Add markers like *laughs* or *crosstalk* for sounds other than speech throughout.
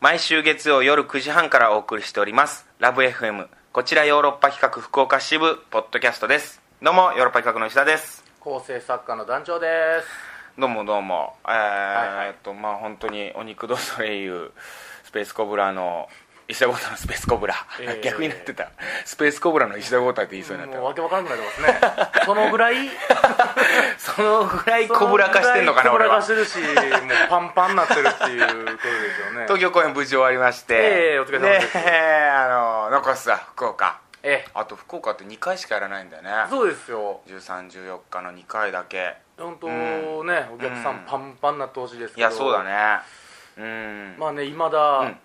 毎週月曜夜9時半からお送りしております。ラブ f m こちらヨーロッパ企画福岡支部ポッドキャストです。どうもヨーロッパ企画の石田です。構成作家の団長です。どうもどうも。えーはいえっとまあ本当にお肉ドソレイユスペースコブラの石田豪太のスペースコブラ、えー逆になってた。スペースコブラの石田豪太って言いそうになった。もうわけわからなくなってますね。そのぐらい *laughs* そのぐらいコブラ化してんのかなコブ俺は。ラ化してるしもうパンパンになってるっていうことですよね。*laughs* 東京公演無事終わりまして。ええお疲れ様です。であの残すは福岡。えあと福岡って2回しかやらないんだよね。そうですよ。1314日の2回だけ。本当うねお客さうん。んパンパンになってほしいですけど。いやそうだね。うん。まあねいまだ、うん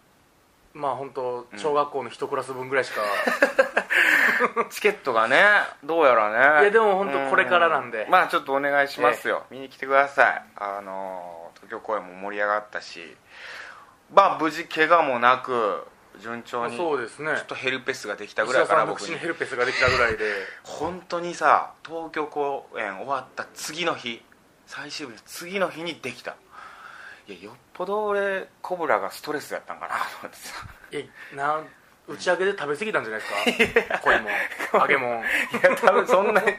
まあ本当小学校の一クラス分ぐらいしか、*laughs* チケットがねどうやらね。いやでも本当これからなんで。うまあちょっとお願いしますよ、見に来てください。あの東京公演も盛り上がったし。まあ無事怪我もなく順調にちょそうですね。っとヘルペスができたぐらいかな僕に。ヘルペスができたぐらいで。本当にさ東京公演終わった次の日最終日の次の日にできたいやよっぽど俺コブラがストレスやったんかなと思ってさ。えなん打ち上げで食べ過ぎたんじゃないですか？*laughs* 恋も揚げも。んいや多分そんなに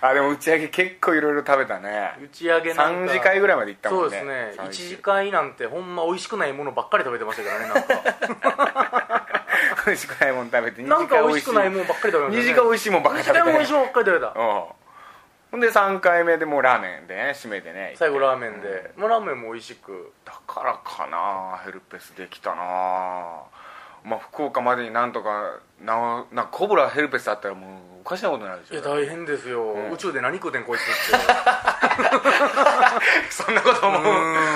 あでも打ち上げ結構いろいろ食べたね。打ち上げなんか3次会ぐらいまで行ったもんねそうですね。最1終次会なんてほんま美味しくないものばっかり食べてましたからねなんか。美味しくないもん食べて2なんか次会美味しくないもんばっかり食べました2次会美味しいもんばっかり食べて。二次会も美味しいもんばっかり食べた。う。んほんで3回目でもうラーメンでね締めてね最後ラーメンで、もうラーメンも美味しく。だからかなヘルペスできたな。まあ福岡までになんとかななコブラヘルペスあったらもうおかしなことになるでしょ。いや大変ですよ、ん。宇宙で何食うてんこいつって。*laughs* そんなこと思う。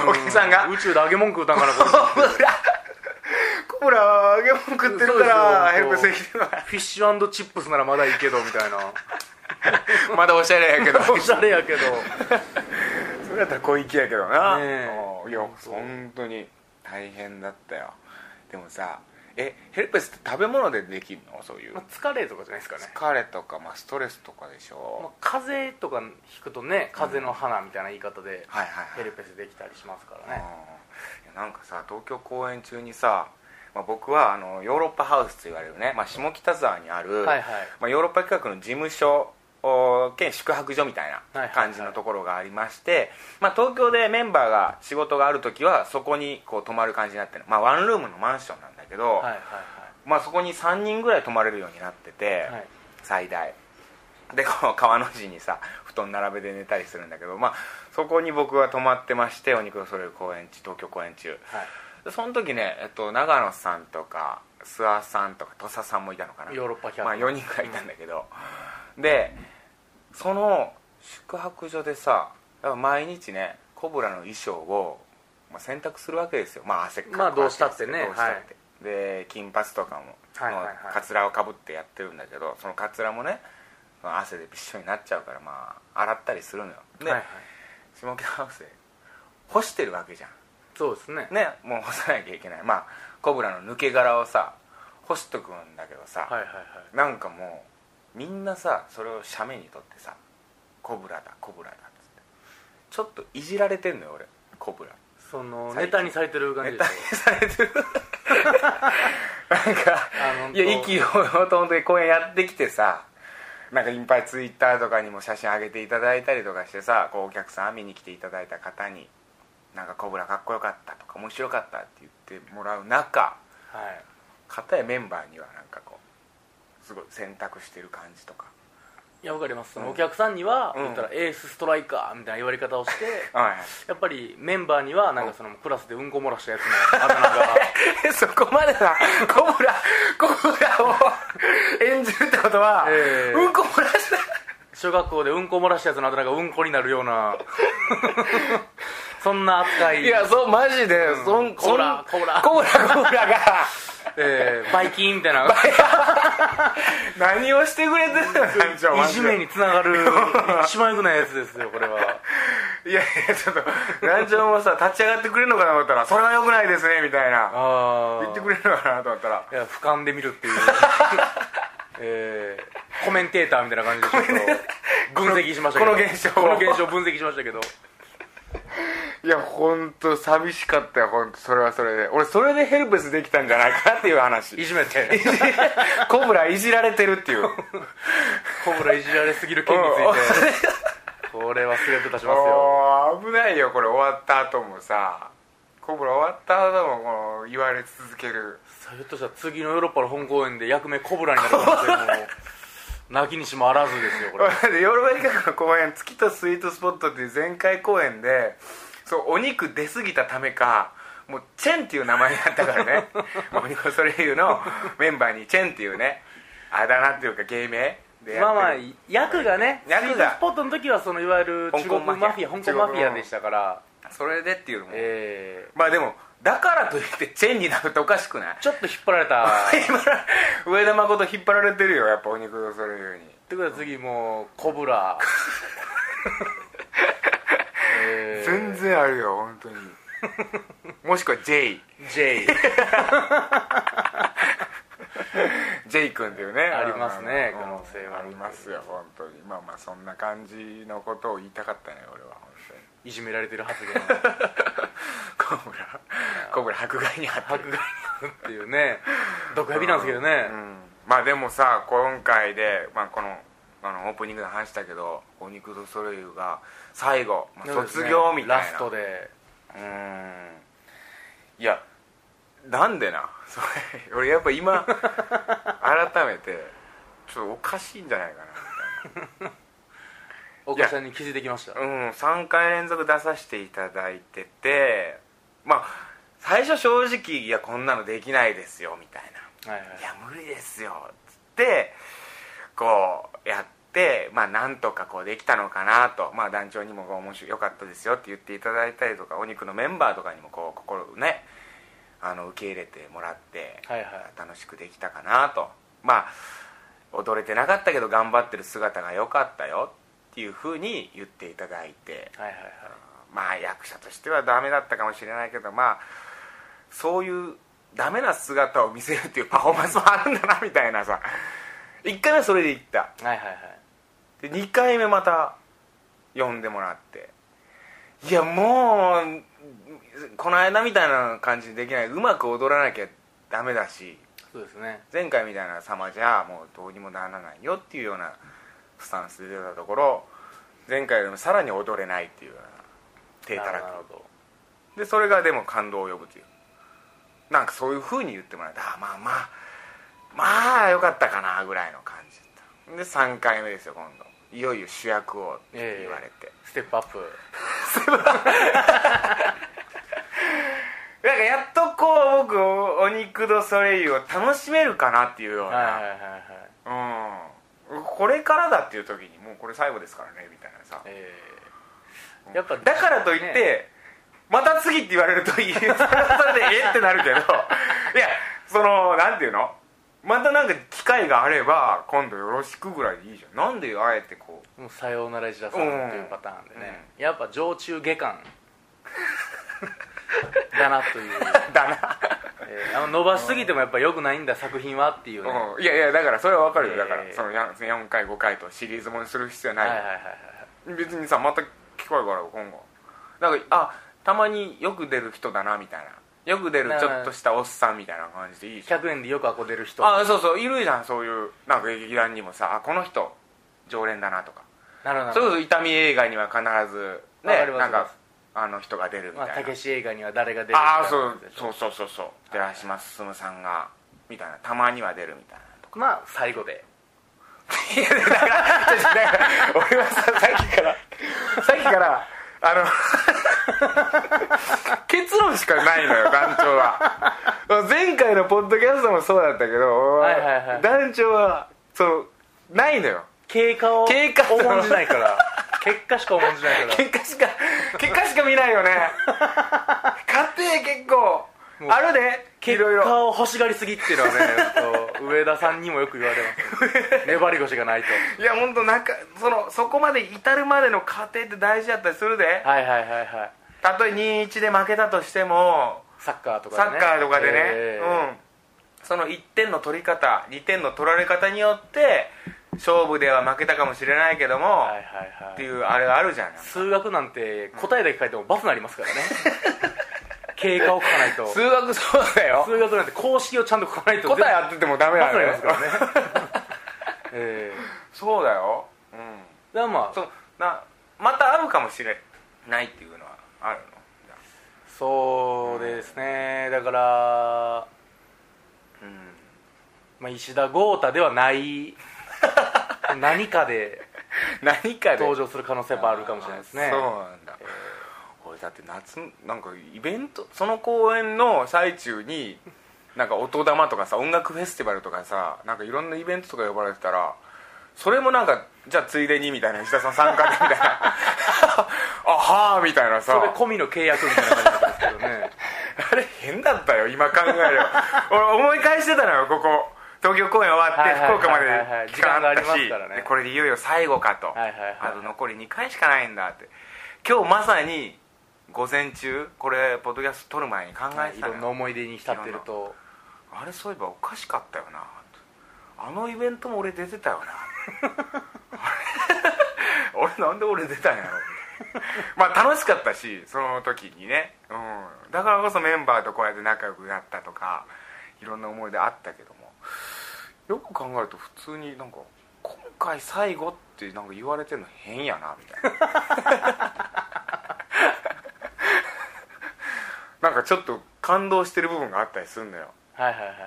お客さんが。宇宙で揚げ物食うたんかなこいつコブラ。コブラ揚げ物食ってるからヘルペスできてるフィッシュチップスならまだいいけどみたいな *laughs* まだおしゃれやけど。おしゃれやけど。それやったら小粋やけどな、ねいや本当に大変だったよ。でもさえヘルペスって食べ物でできるの？そういう。まあ疲れとかじゃないですかね、疲れとか、まあ、ストレスとかでしまあょ、風邪とかひくとね風の花みたいな言い方でヘルペスできたりしますからね、うん。いやなんかさ東京公演中にさ、まあ、僕はあのヨーロッパハウスと言われるね、まあ、下北沢にある、はいはい。まあ、ヨーロッパ企画の事務所お兼宿泊所みたいはいはいな感じのところがありまして、まあ、東京でメンバーが仕事がある時はそこにこう泊まる感じになってる、まあ、ワンルームのマンションなんだけど、はいはいまあ、そこに3人ぐらい泊まれるようになってて、はい。はい最大。でこの川の字にさ布団並べて寝たりするんだけど、まあ、そこに僕は泊まってましてお肉をそれる公演中東京公演中。はい。でその時ね、えっと、長野さんとか諏訪さんとか土佐さんもいたのかな。ヨーロッパ企画まあ、4人ぐらいいたんだけど、でその宿泊所でさ毎日ねコブラの衣装を、まあ、洗濯するわけですよ。まあ汗かくまあどうしたってね。どうしたって、で金髪とかも、はいはいはい。のカツラをかぶってやってるんだけどそのカツラもね汗でびっしょになっちゃうからまあ洗ったりするのよ。で、はいはい。下北ハウスで干してるわけじゃん。そうですね。ねもう干さなきゃいけない。まあコブラの抜け殻をさ干しとくんだけどさ、はいはいはい。なんかもうみんなさそれを写メに撮ってさ「コブラだコブラだ」っつって。ちょっといじられてんのよ俺コブラ。その最近。ネタにされてる感じネタにされてる。*laughs* なんかあのいや意気揚々と本当に公演やってきてさなんかいっぱいツイッターとかにも写真上げていただいたりとかしてさこうお客さん見に来ていただいた方に「なんかコブラかっこよかった」とか「面白かった」って言ってもらう中はい。片やメンバーにはなんかこうすごい選択してる感じとか。いやわかります。そのうん。お客さんにはうん。言ったらエースストライカーみたいな言われ方をしてはいやっぱりメンバーにはなんかそのクラスでうんこ漏らしたやつのあだ名がえそこまでさコブラコブラを演じるってことは、ええ。うんこ漏らした。小学校でうんこ漏らしたやつのあだ名がうんこになるような。*laughs* そんな扱い。いやそうマジで、うん。そんコブラそんコブラ。コブラコブラがえー。バイキンみたいな。*laughs* 何をしてくれてるの？いじめにつながる *laughs* 一番よくないやつですよこれは。いやいやちょっと団長もさ立ち上がってくれるのかなと思ったらそれはよくないですねみたいな。言ってくれるのかなと思ったら。いや俯瞰で見るっていう。*laughs* えーコメンテーターみたいな感じでちょっと分析しましたけど。この現象を。この現象を分析しましたけどいいや本当寂しかったよ本当それはそれで。俺それでヘルペスできたんじゃないかなっていう話。いじめて。*laughs* コブラいじられてるっていう。コブラいじられすぎる件について。これ忘れてたしますよ。危ないよこれ終わった後もさ。コブラ終わった後もこの言われ続ける。さあひょっとしたら次のヨーロッパの本公演で役名コブラになる可能性もな *laughs* きにしもあらずですよこれ。*laughs* でヨーロッパ企画の公演「月とスイートスポット」っていう前回公演でそうお肉出過ぎたためかもうチェンっていう名前になったからね。*laughs* お肉ソレイユのメンバーにチェンっていうねあだ名っていうか芸名でやまあまあ役がね役が。スポットの時はそのいわゆる中国マフィア。香港マフィアでしたから。それでっていうのも、えまあでもだからといってチェンになるとおかしくない？ーちょっと引っ張られた。上田誠引っ張られてるよやっぱお肉とソレイユにってことは次もうコブラ *laughs* えー。全然あるよ本当に。*laughs* もしくは J J *laughs* J 君っていうね。*laughs* ありますねうん。可能性は。ありますよ本当に。まあまあそんな感じのことを言いたかったね俺は本当に。いじめられてる発言コブラ。コブラ迫害にあって迫害っていうね。毒蛇なんですけどね、うん。まあでもさ今回で、まあ、このあのオープニングで話したけどお肉とソレイユが最後、まあ卒業みたいな。ラストで。うん。いやなんでな？*laughs* それ俺やっぱ今改めてちょっとおかしいんじゃないかなみたいな。*laughs* んに気づいてきました？うん、3回連続出させていただいててまあ最初正直いやこんなのできないですよみたいな。はいはい。いや無理ですよっつってこうやってまあなんとかこうできたのかなとまあ団長にも面白いよかったですよって言っていただいたりとかお肉のメンバーとかにもこう心ねあの受け入れてもらってはいはい。楽しくできたかなと。まあ踊れてなかったけど頑張ってる姿が良かったよっていうふうに言っていただいてはいはいはい。まあ役者としてはダメだったかもしれないけどまあそういうダメな姿を見せるっていうパフォーマンスもあるんだなみたいなさ。1回目はそれで行った。はいはいはいで2回目また呼んでもらって。いやもうこの間みたいな感じにできない。うまく踊らなきゃダメだし。そうですね。前回みたいな様じゃもうどうにもならないよっていうようなスタンスで出たところ前回よりもさらに踊れないっていうような手たらく。でそれがでも感動を呼ぶという。なんかそういうふうに言ってもらってあまあまあまあよかったかなぐらいの感で3回目ですよ今度。いよいよ主役をって言われて、ステップアップ。*laughs* なんかやっとこう僕おお肉とソレイユを楽しめるかなっていうような、はいはいはいはいうん。これからだっていう時にもうこれ最後ですからねみたいなさ。えーやっぱだからといって、ね。また次って言われるといい。それはそれでえってなるけど。いやそのなんていうの？またなんか機会があれば今度よろしくぐらいでいいじゃん。なんであえてこう。もうさようなら石田さんというパターンでね、やっぱ常駐下巻 *laughs* だなという、だな、えーあの伸ばしすぎてもやっぱ良くないんだ作品はっていうね、うん、いやいやだからそれは分かるよ、えー。だからその 4, 4回5回とシリーズもにする必要ない、はいはいはいはい。別にさまた機会があれば今後。なんかあたまによく出る人だなみたいなよく出るちょっとしたおっさんみたいな感じでいいじゃん。100円でよく憧れる人。あそうそういるじゃんそういうなんか劇団にもさあこの人常連だなとか。なるほど。それこそ痛み映画には必ずねなんかあの人が出るみまあ、たいな、たけし映画には誰が出るああそうそうそうそうそう。寺島進さんがみたいな。たまには出るみたいなとか。まあ最後で。*laughs* いやだからだから俺はささっきからさっきからあの *laughs* 結論しかないのよ団長は。前回のポッドキャストもそうだったけど、はいはいはい。団長はそうないのよ。経過を経過重んじないから。結果しか重んじないから。*laughs* 結果しか結果しか見ないよね。*laughs* 家庭結構あるでい結果を欲しがりすぎっていうのはね上田さんにもよく言われます *laughs* 粘り腰がないと。いや本当なんかそのそこまで至るまでの過程って大事だったりするで。はいはいはいはい。たとえ2-1で負けたとしてもサッカーとかでね。サッカーとかでね、えーうん、その1点の取り方2点の取られ方によって勝負では負けたかもしれないけども、はいはいはい。っていうあれがあるじゃん数学なんて答えだけ書いてもバツなりますからね *laughs* 経過を書かないと。数学そうだよ。数学なんて公式をちゃんと書かないと答えあっててもダメなんだよますからね。*laughs* ええ。そうだよ。うん。だからまあそうなまたあるかもしれないっていうのはあるの？そうですね。だから、うん。まあ、石田豪太ではない。*laughs* 何かで何かで。登場する可能性やっぱあるかもしれないですね。そうなんだ俺だって夏なんかイベントその公演の最中になんか音玉とかさ音楽フェスティバルとかさなんかいろんなイベントとか呼ばれてたらそれもなんかじゃあついでにみたいな石田さん参加でみたいな。*laughs* あはあみたいなさ。それ込みの契約みたいな感じだったんですけどね。*laughs* あれ変だったよ今考えれば。*laughs* 俺思い返してたのよここ。東京公演終わって福岡まで時間あった時間がありますしからね。でこれでいよいよ最後かと、はいはいはいあと残り2回しかないんだって。今日まさに午前中これポッドキャスト撮る前に考えていたのよ。ろんな思い出に浸ってると。あれそういえばおかしかったよな。あのイベントも俺出てたよな。*laughs* あれ俺なんで俺出たんやろ。まあ楽しかったしその時にね、うん、だからこそメンバーとこうやって仲良くなったとかいろんな思い出あったけども。よく考えると普通になんか今回最後ってなんか言われてるの変やなみたいななんかちょっと感動してる部分があったりするのよ。はいはいはいはい。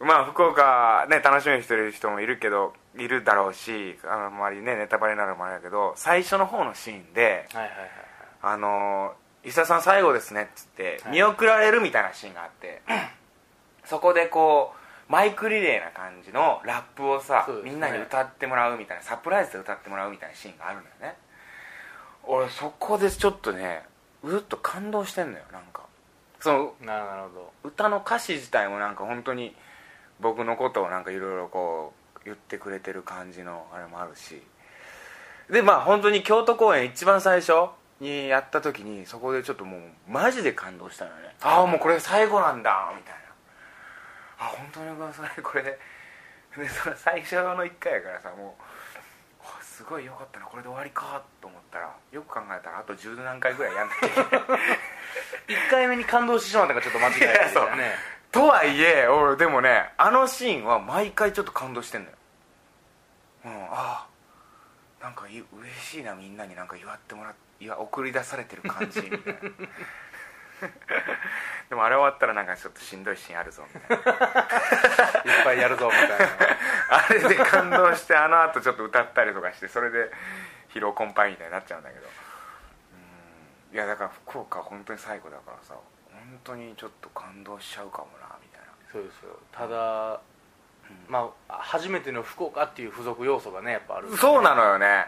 まあ福岡ね楽しみにしてる人もいるけどいるだろうしあんまりねネタバレになるのもあれだけど最初の方のシーンではいはいはい「あのー、石田さん最後ですね」っつってはい。見送られるみたいなシーンがあって、*clears throat* そこでこうマイクリレーな感じのラップをさ、ね。みんなに歌ってもらうみたいなサプライズで歌ってもらうみたいなシーンがあるんだよね。俺そこでちょっとねうっと感動してんのよなんか。そのなるほど。歌の歌詞自体もなんか本当に僕のことをなんかいろいろこう言ってくれてる感じのあれもあるし。でまあ本当に京都公演一番最初にやった時にそこでちょっともうマジで感動したのよね。ああもうこれ最後なんだみたいな。あ本当にそれこれで。でその最初の1回やからさもうあすごいよかったなこれで終わりかと思ったらよく考えたらあと十何回ぐらいやんなきゃい。けない1回目に感動してしまったからちょっと間違えてたよね。とはいえ俺でもねあのシーンは毎回ちょっと感動してんのよ。うんああなんかい嬉しいなみんなになんか祝ってもらっいや送り出されてる感じみたいな。でもあれ終わったらなんかちょっとしんどいシーンあるぞみたいな。*laughs* いっぱいやるぞみたいな *laughs* あれで感動してあの後ちょっと歌ったりとかしてそれで疲労困憊みたいになっちゃうんだけど。うん。いやだから福岡は本当に最後だからさ本当にちょっと感動しちゃうかもなみたいな。そうですよ。ただ、まあ初めての福岡っていう付属要素がねやっぱあるんでそうなのよね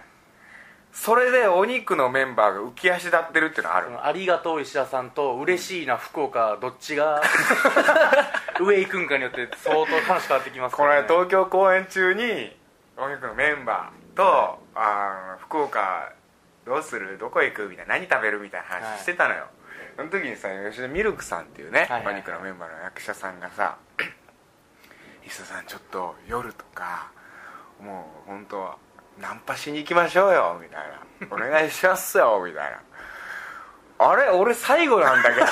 それでお肉のメンバーが浮き足立ってるっていうのはあるありがとう石田さんと嬉しいな福岡 *laughs* どっちが？*laughs* 上行くんかによって相当話変わってきますこの東京公演中にお肉のメンバーと、あの福岡どうする？どこ行く？みたいな何食べる？みたいな話してたのよ、その時にさ吉田ミルクさんっていうね、はいはいはい。お肉のメンバーの役者さんがさ「*clears throat* 石田さんちょっと夜とかもう本当ナンパしに行きましょうよ」みたいな「お願いしますよ」*laughs* みたいな。あれ？俺最後なんだけど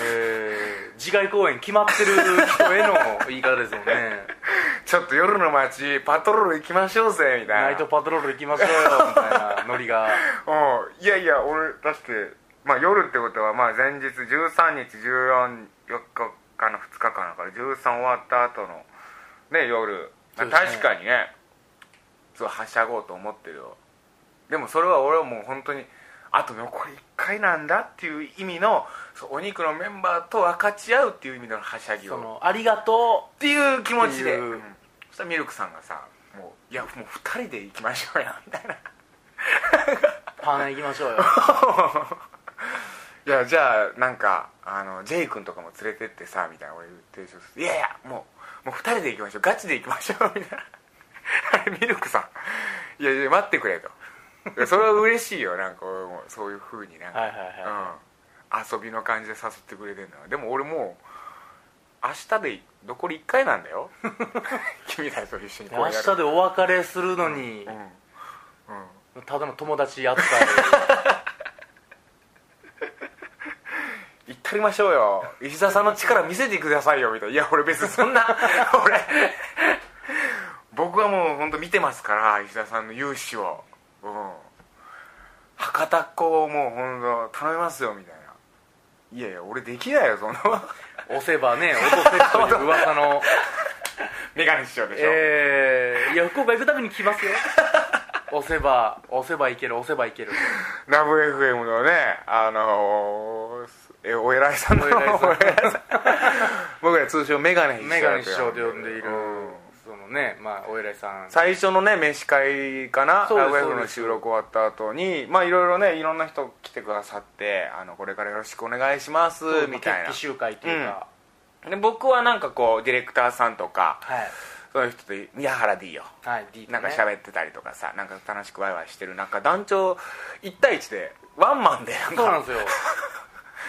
えー次回公演決まってる人への言い方ですもんね。*laughs* ちょっと夜の街パトロール行きましょうぜみたいな。ナイトパトロール行きましょうよみたいなノリが。*laughs* うん。いやいや俺だって、まあ、夜ってことはまあ前日13日14日かの2日間だから13終わった後のね夜、まあ確かにね。そうはしゃごうと思ってるよ。でもそれは俺はもう本当にあと残り1回なんだっていう意味のそうお肉のメンバーと分かち合うっていう意味でのはしゃぎを。そのありがとっていう気持ちで、う。うん。そしたらミルクさんがさもういやもう2人で行きましょうやみたいな。うパーナ行きましょうよ。*laughs* いやじゃあなんかあのジェイ君とかも連れてってさみたいな俺言ってる人いやいやもうもう2人で行きましょう。ガチで行きましょう。*laughs* みたいな。あれミルクさん。いやいや待ってくれと。それは嬉しいよ。なんかそういうふうになんか、はいはいはいうん、遊びの感じで誘ってくれてるの。はでも俺もう明日で残り1回なんだよ。*laughs* 君たちと一緒にこう明日でお別れするのに、うん。うん。ただの友達やったり *laughs* 行ったりましょうよ。石田さんの力見せてくださいよみたいな。いや俺別にそんな *laughs* 俺。僕はもう本当見てますから石田さんの勇姿を。うん。博多っ子をもう本当頼みますよみたいな。いやいや俺できないよそんな。押せばね落とせるという噂の。メガネ師匠でしょ、えー、いや福岡行くたびに来ますよ。押せば押せばいける押せばいける。ラブ FM のねあのーえお偉いさんの。お偉いさん僕ら通称メガネ師匠メガネ師匠と呼んでいる、うんそのねまあお偉いさん最初のね飯会かなラブ F の収録終わった後にまあいろいろねいろんな人来てくださってあのこれからよろしくお願いしますみたいな集会というか、で僕はなんかこうディレクターさんとかはいそういう人で宮原 D よはい、D となんかね喋ってたりとかさなんか楽しくワイワイしてる中団長1対1でワンマンでなんかそうなんですよ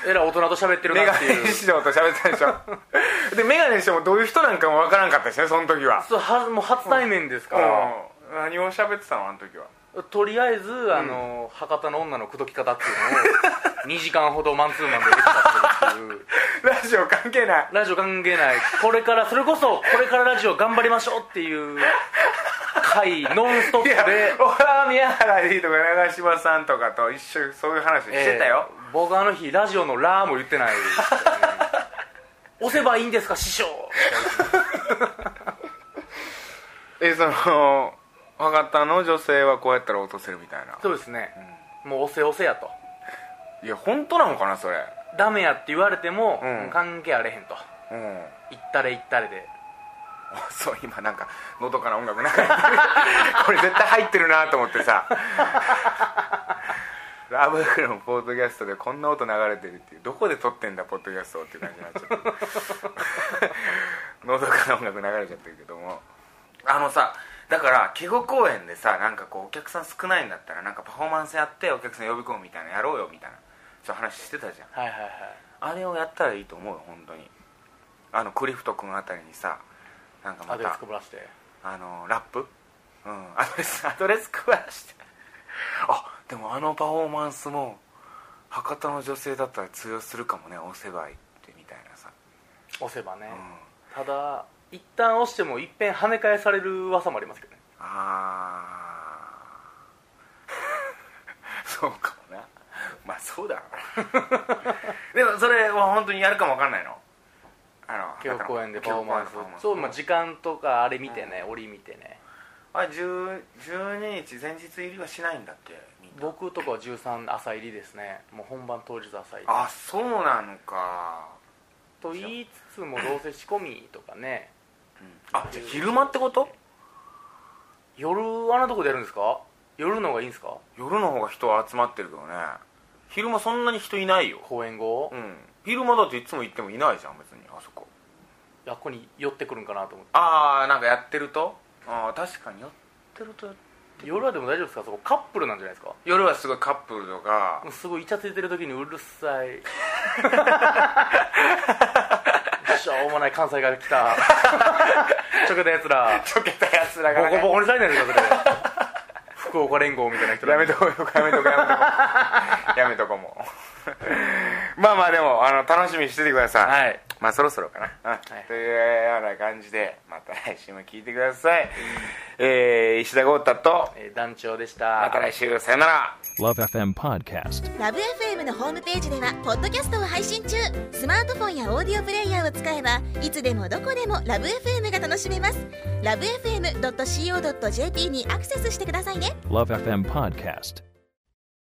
えらい大人と喋ってるメガネなっていう。師匠と喋ってたでしょ。*laughs* でメガネ師匠もどういう人なんかもわからんかったしねその時は。そうはもう初対面ですから、うん。何を喋ってたのあの時は。とりあえずあの、博多の女の口説き方っていうのを *laughs* 2時間ほどマンツーマンでできたっていう。ラジオ関係ない。ラジオ関係ない。これからそれこそこれからラジオ頑張りましょうっていう回ノンストップいやで俺は宮原 D とか長嶋さんとかと一緒にそういう話してたよ、えー僕あの日ラジオの「ラ」も言ってない。ですからね押せばいいんですか師匠。*laughs* えその博多の？女性はこうやったら落とせるみたいな。そうですね、もう押せ押せやと。いや本当なのかなそれ。ダメやって言われても、うん。関係あれへんと。うん。行ったれ行ったれで。そう今なんかのどかな音楽流れてる。*laughs* これ絶対入ってるなと思ってさラブフのポッドキャストでこんな音流れてるっていうどこで撮ってんだポッドキャストっていう感じになっちゃって。のどかな音楽流れちゃってるけども。あのさだからケゴ公園でさなんかこうお客さん少ないんだったらなんかパフォーマンスやってお客さん呼び込むみたいなのやろうよみたいなそういう話してたじゃんはいはいはいあれをやったらいいと思う。よ本当にあのクリフト君あたりにさなんかまアドレたス配らして。あのラップ？うん。アドレスアドレス配らして。あでもあのパフォーマンスも博多の女性だったら通用するかもね押せばいいってみたいなさ、押せばね、うん、ただ一旦押してもいっぺん跳ね返される噂もありますけどね。ああ *laughs* そうかもな。まあそうだ。*laughs* でもそれは本当にやるかもわかんないの？あの京公園でパフォーマンス。京公園でパフォーマンス。そう、まあ、時間とかあれ見てね、折見てね。あ10 12日前日入りはしないんだっけみんな僕とかは13朝入りですね。もう本番当日朝入り。あそうなのか、と言いつつもどうせ仕込みとかね。あじゃあ昼間ってこと？夜あんなとこでやるんですか？夜の方がいいんですか？夜の方が人は集まってるけどね。昼間そんなに人いないよ。公演後、うん。昼間だっていつも行ってもいないじゃん別にあそこ。いやここに寄ってくるんかなと思って。ああなんかやってると？ああ確かに。やってると夜はでも大丈夫ですか？そこカップルなんじゃないですか？夜はすごいカップルとか。もうすごいイチャついてる時にうるさい。*laughs* しょうもない関西から来た。ちょけたやつら。ちょけたやつらが、ボね、コボコにされないですかそれ。福岡連合みたいな人らやめとこうよやめとこうやめとこう。やめとこうもう。まあまあでもあの楽しみにしててください、はいまあそろそろかな、うん。い。というような感じでまた来週も聞いてください、えー、石田豪太とえー団長でした。また来週さよなら。Love FM Podcast. ラブ f m のホームページではポッドキャストを配信中。スマートフォンやオーディオプレイヤーを使えばいつでもどこでもラブ f m が楽しめます。ラブ FM.co.jp にアクセスしてくださいね。Love FM Podcast.